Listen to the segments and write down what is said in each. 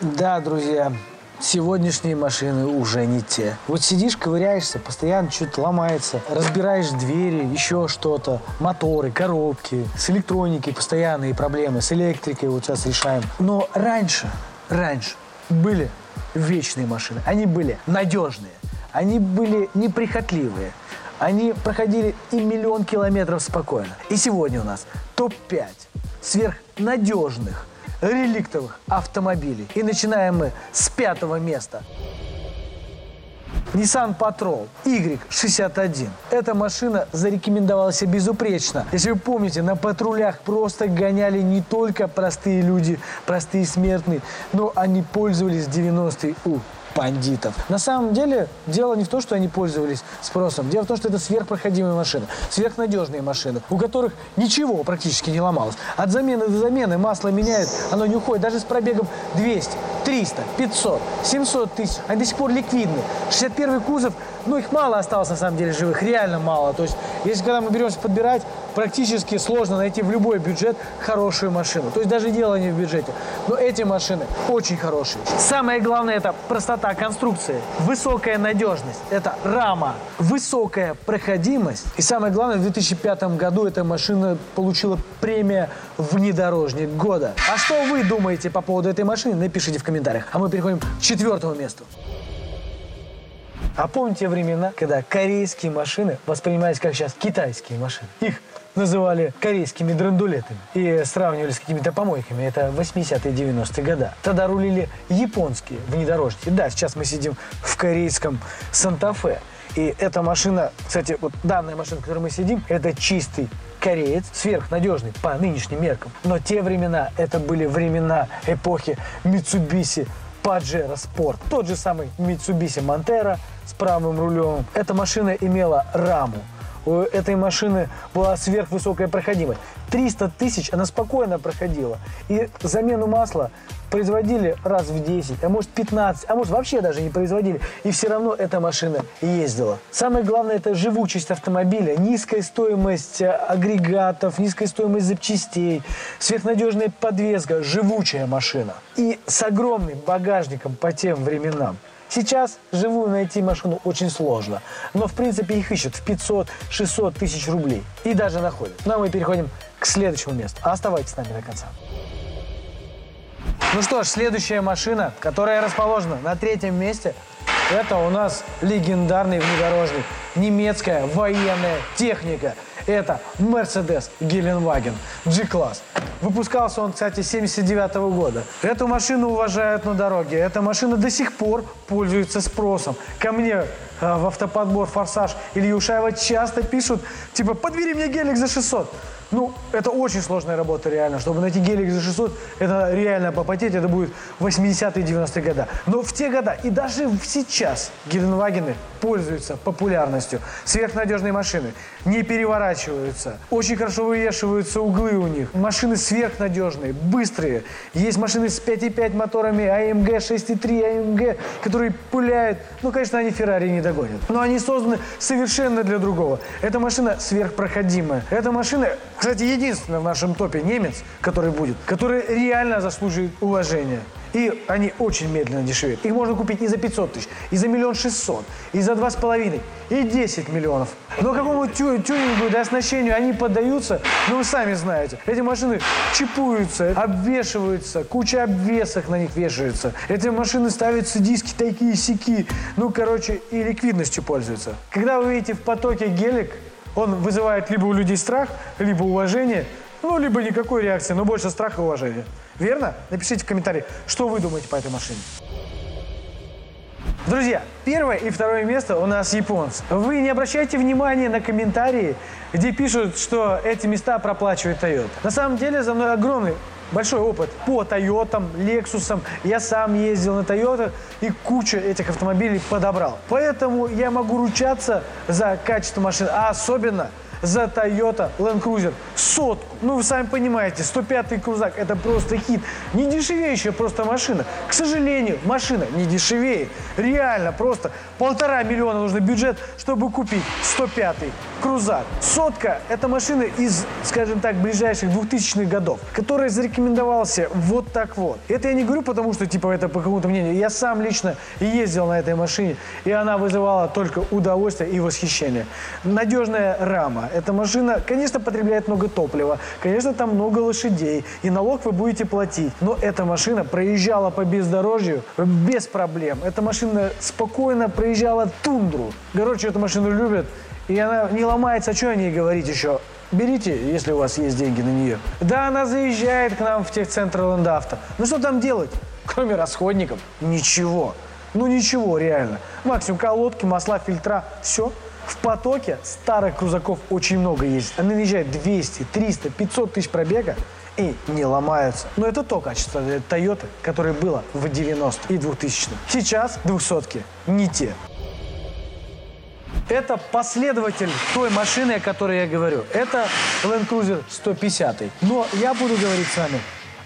Да, друзья, сегодняшние машины уже не те. Вот сидишь, ковыряешься, постоянно что-то ломается, разбираешь двери, еще что-то, моторы, коробки, с электроникой постоянные проблемы, с электрикой вот сейчас решаем. Но раньше, раньше были вечные машины, они были надежные, они были неприхотливые, они проходили и миллион километров спокойно. И сегодня у нас топ-5 сверхнадежных реликтовых автомобилей. И начинаем мы с пятого места. Nissan Patrol Y61. Эта машина зарекомендовала себя безупречно. Если вы помните, на патрулях просто гоняли не только простые люди, простые смертные, но они пользовались 90-е у бандитов. На самом деле, дело не в том, что они пользовались спросом. Дело в том, что это сверхпроходимые машины, сверхнадежные машины, у которых ничего практически не ломалось. От замены до замены масло меняет, оно не уходит. Даже с пробегом 200, 300, 500, 700 тысяч. Они до сих пор ликвидны. 61 кузов, ну их мало осталось на самом деле живых, реально мало. То есть, если когда мы беремся подбирать, практически сложно найти в любой бюджет хорошую машину. То есть даже дело не в бюджете. Но эти машины очень хорошие. Самое главное это простота конструкции, высокая надежность, это рама, высокая проходимость. И самое главное, в 2005 году эта машина получила премия «Внедорожник года». А что вы думаете по поводу этой машины, напишите в комментариях. А мы переходим к четвертому месту. А помните времена, когда корейские машины воспринимались как сейчас китайские машины? Их называли корейскими драндулетами и сравнивали с какими-то помойками. Это 80-е 90-е годы. Тогда рулили японские внедорожники. Да, сейчас мы сидим в корейском Санта-Фе. И эта машина, кстати, вот данная машина, в которой мы сидим, это чистый кореец, сверхнадежный по нынешним меркам. Но те времена, это были времена эпохи Mitsubishi Pajero Sport. Тот же самый Mitsubishi Montero с правым рулем. Эта машина имела раму у этой машины была сверхвысокая проходимость. 300 тысяч она спокойно проходила. И замену масла производили раз в 10, а может 15, а может вообще даже не производили. И все равно эта машина ездила. Самое главное это живучесть автомобиля, низкая стоимость э, агрегатов, низкая стоимость запчастей, сверхнадежная подвеска, живучая машина. И с огромным багажником по тем временам. Сейчас живую найти машину очень сложно, но в принципе их ищут в 500-600 тысяч рублей и даже находят. Ну а мы переходим к следующему месту. Оставайтесь с нами до конца. Ну что ж, следующая машина, которая расположена на третьем месте, это у нас легендарный внедорожник. Немецкая военная техника. Это Mercedes Геленваген G-класс. Выпускался он, кстати, 79 -го года. Эту машину уважают на дороге. Эта машина до сих пор пользуется спросом. Ко мне э, в автоподбор «Форсаж» Ильи Ушаева часто пишут, типа, подбери мне гелик за 600. Ну, это очень сложная работа, реально. Чтобы найти гелик за 600, это реально попотеть, это будет 80-е, 90-е годы. Но в те года и даже сейчас Геленвагены пользуются популярностью. Сверхнадежные машины не переворачиваются, очень хорошо вывешиваются углы у них. Машины сверхнадежные, быстрые. Есть машины с 5,5 моторами AMG 6,3 AMG, которые пуляют. Ну, конечно, они Феррари не догонят. Но они созданы совершенно для другого. Эта машина сверхпроходимая. Эта машина кстати, единственный в нашем топе немец, который будет, который реально заслуживает уважения. И они очень медленно дешевеют. Их можно купить и за 500 тысяч, и за миллион шестьсот, и за два с половиной, и 10 миллионов. Но какому тю тюнингу, да, оснащению они поддаются, ну вы сами знаете. Эти машины чипуются, обвешиваются, куча обвесок на них вешается. Эти машины ставятся диски такие сики. Ну, короче, и ликвидностью пользуются. Когда вы видите в потоке гелик, он вызывает либо у людей страх, либо уважение, ну, либо никакой реакции, но больше страха и уважения. Верно? Напишите в комментарии, что вы думаете по этой машине. Друзья, первое и второе место у нас японцы. Вы не обращайте внимания на комментарии, где пишут, что эти места проплачивает Toyota. На самом деле за мной огромный большой опыт по Тойотам, Лексусам. Я сам ездил на Тойота и кучу этих автомобилей подобрал. Поэтому я могу ручаться за качество машин, а особенно за Toyota Land Cruiser сотку. Ну, вы сами понимаете, 105-й крузак – это просто хит. Не дешевеющая просто машина. К сожалению, машина не дешевеет. Реально, просто полтора миллиона нужно бюджет, чтобы купить 105-й крузак. Сотка – это машина из, скажем так, ближайших 2000-х годов, которая зарекомендовался вот так вот. Это я не говорю, потому что, типа, это по какому-то мнению. Я сам лично ездил на этой машине, и она вызывала только удовольствие и восхищение. Надежная рама. Эта машина, конечно, потребляет много топлива, конечно, там много лошадей, и налог вы будете платить. Но эта машина проезжала по бездорожью без проблем. Эта машина спокойно проезжала тундру. Короче, эту машину любят, и она не ломается. А что о ней говорить еще? Берите, если у вас есть деньги на нее. Да, она заезжает к нам в техцентр Ландавто. Ну что там делать? Кроме расходников, ничего. Ну ничего, реально. Максимум колодки, масла, фильтра. Все. В потоке старых крузаков очень много ездит. Они наезжают 200, 300, 500 тысяч пробега и не ломаются. Но это то качество Toyota, которое было в 90 и 2000 Сейчас двухсотки не те. Это последователь той машины, о которой я говорю. Это Land Cruiser 150. Но я буду говорить с вами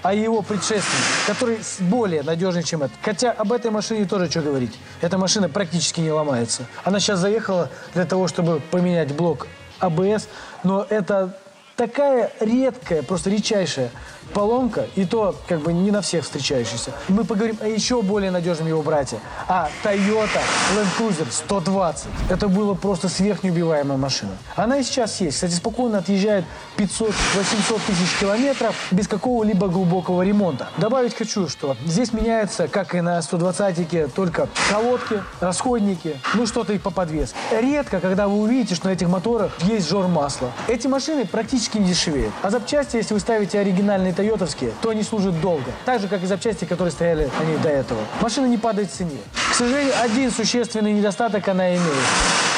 о его предшественнике, который более надежный, чем этот. Хотя об этой машине тоже что говорить. Эта машина практически не ломается. Она сейчас заехала для того, чтобы поменять блок АБС, но это такая редкая, просто редчайшая поломка, и то как бы не на всех встречающихся. Мы поговорим о еще более надежном его брате, о Toyota Land Cruiser 120. Это было просто сверхнеубиваемая машина. Она и сейчас есть. Кстати, спокойно отъезжает 500-800 тысяч километров без какого-либо глубокого ремонта. Добавить хочу, что здесь меняются, как и на 120-ике, только колодки, расходники, ну что-то и по подвеске. Редко, когда вы увидите, что на этих моторах есть жор масла. Эти машины практически не дешевеют. А запчасти, если вы ставите оригинальные тойотовские, то они служат долго. Так же, как и запчасти, которые стояли они до этого. Машина не падает в цене. К сожалению, один существенный недостаток она имеет.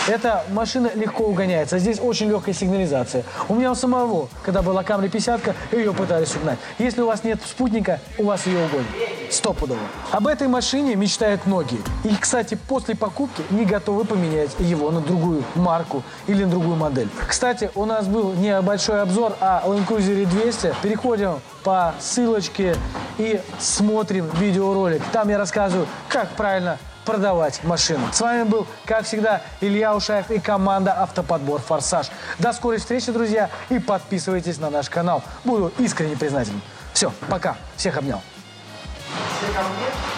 Эта машина легко угоняется. Здесь очень легкая сигнализация. У меня у самого, когда была Камри 50 ее пытались угнать. Если у вас нет спутника, у вас ее угонят. Стопудово. Об этой машине мечтают многие. И, кстати, после покупки не готовы поменять его на другую марку или на другую модель. Кстати, у нас был не большой обзор о Land Cruiser 200. Переходим по ссылочке и смотрим видеоролик. Там я рассказываю, как правильно продавать машину. С вами был, как всегда, Илья Ушаев и команда «Автоподбор Форсаж». До скорой встречи, друзья, и подписывайтесь на наш канал. Буду искренне признателен. Все, пока. Всех обнял. Все ко мне.